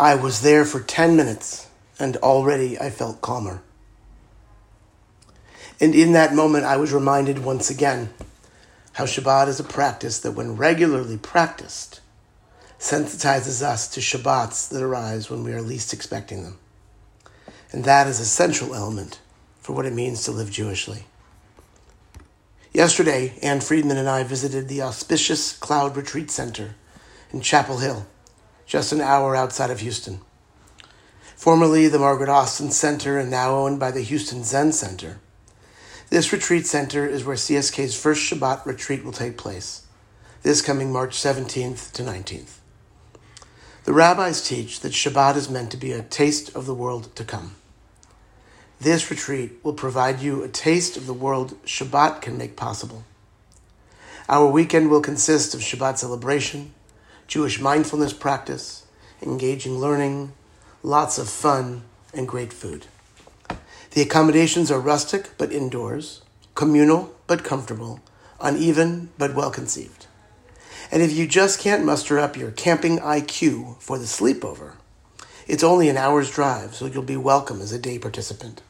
I was there for 10 minutes and already I felt calmer. And in that moment, I was reminded once again how Shabbat is a practice that, when regularly practiced, sensitizes us to Shabbats that arise when we are least expecting them. And that is a central element for what it means to live Jewishly. Yesterday, Ann Friedman and I visited the auspicious Cloud Retreat Center in Chappell Hill, just an hour outside of Houston. Formerly the Margaret Austin Center and now owned by the Houston Zen Center. This retreat center is where CSK's first Shabbat retreat will take place, this coming March 17th to 19th. The rabbis teach that Shabbat is meant to be a taste of the world to come. This retreat will provide you a taste of the world Shabbat can make possible. Our weekend will consist of Shabbat celebration, Jewish mindfulness practice, engaging learning, lots of fun, and great food. The accommodations are rustic but indoors, communal but comfortable, uneven but well conceived. And if you just can't muster up your camping IQ for the sleepover, it's only an hour's drive, so you'll be welcome as a day participant.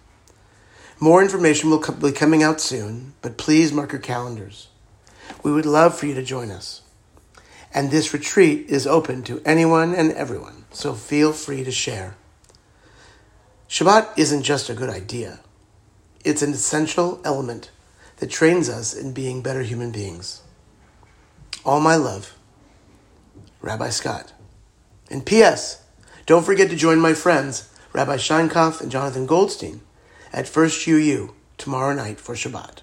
More information will be coming out soon, but please mark your calendars. We would love for you to join us. And this retreat is open to anyone and everyone, so feel free to share. Shabbat isn't just a good idea, it's an essential element that trains us in being better human beings. All my love, Rabbi Scott. And P.S. Don't forget to join my friends, Rabbi Scheinkopf and Jonathan Goldstein at First UU tomorrow night for Shabbat.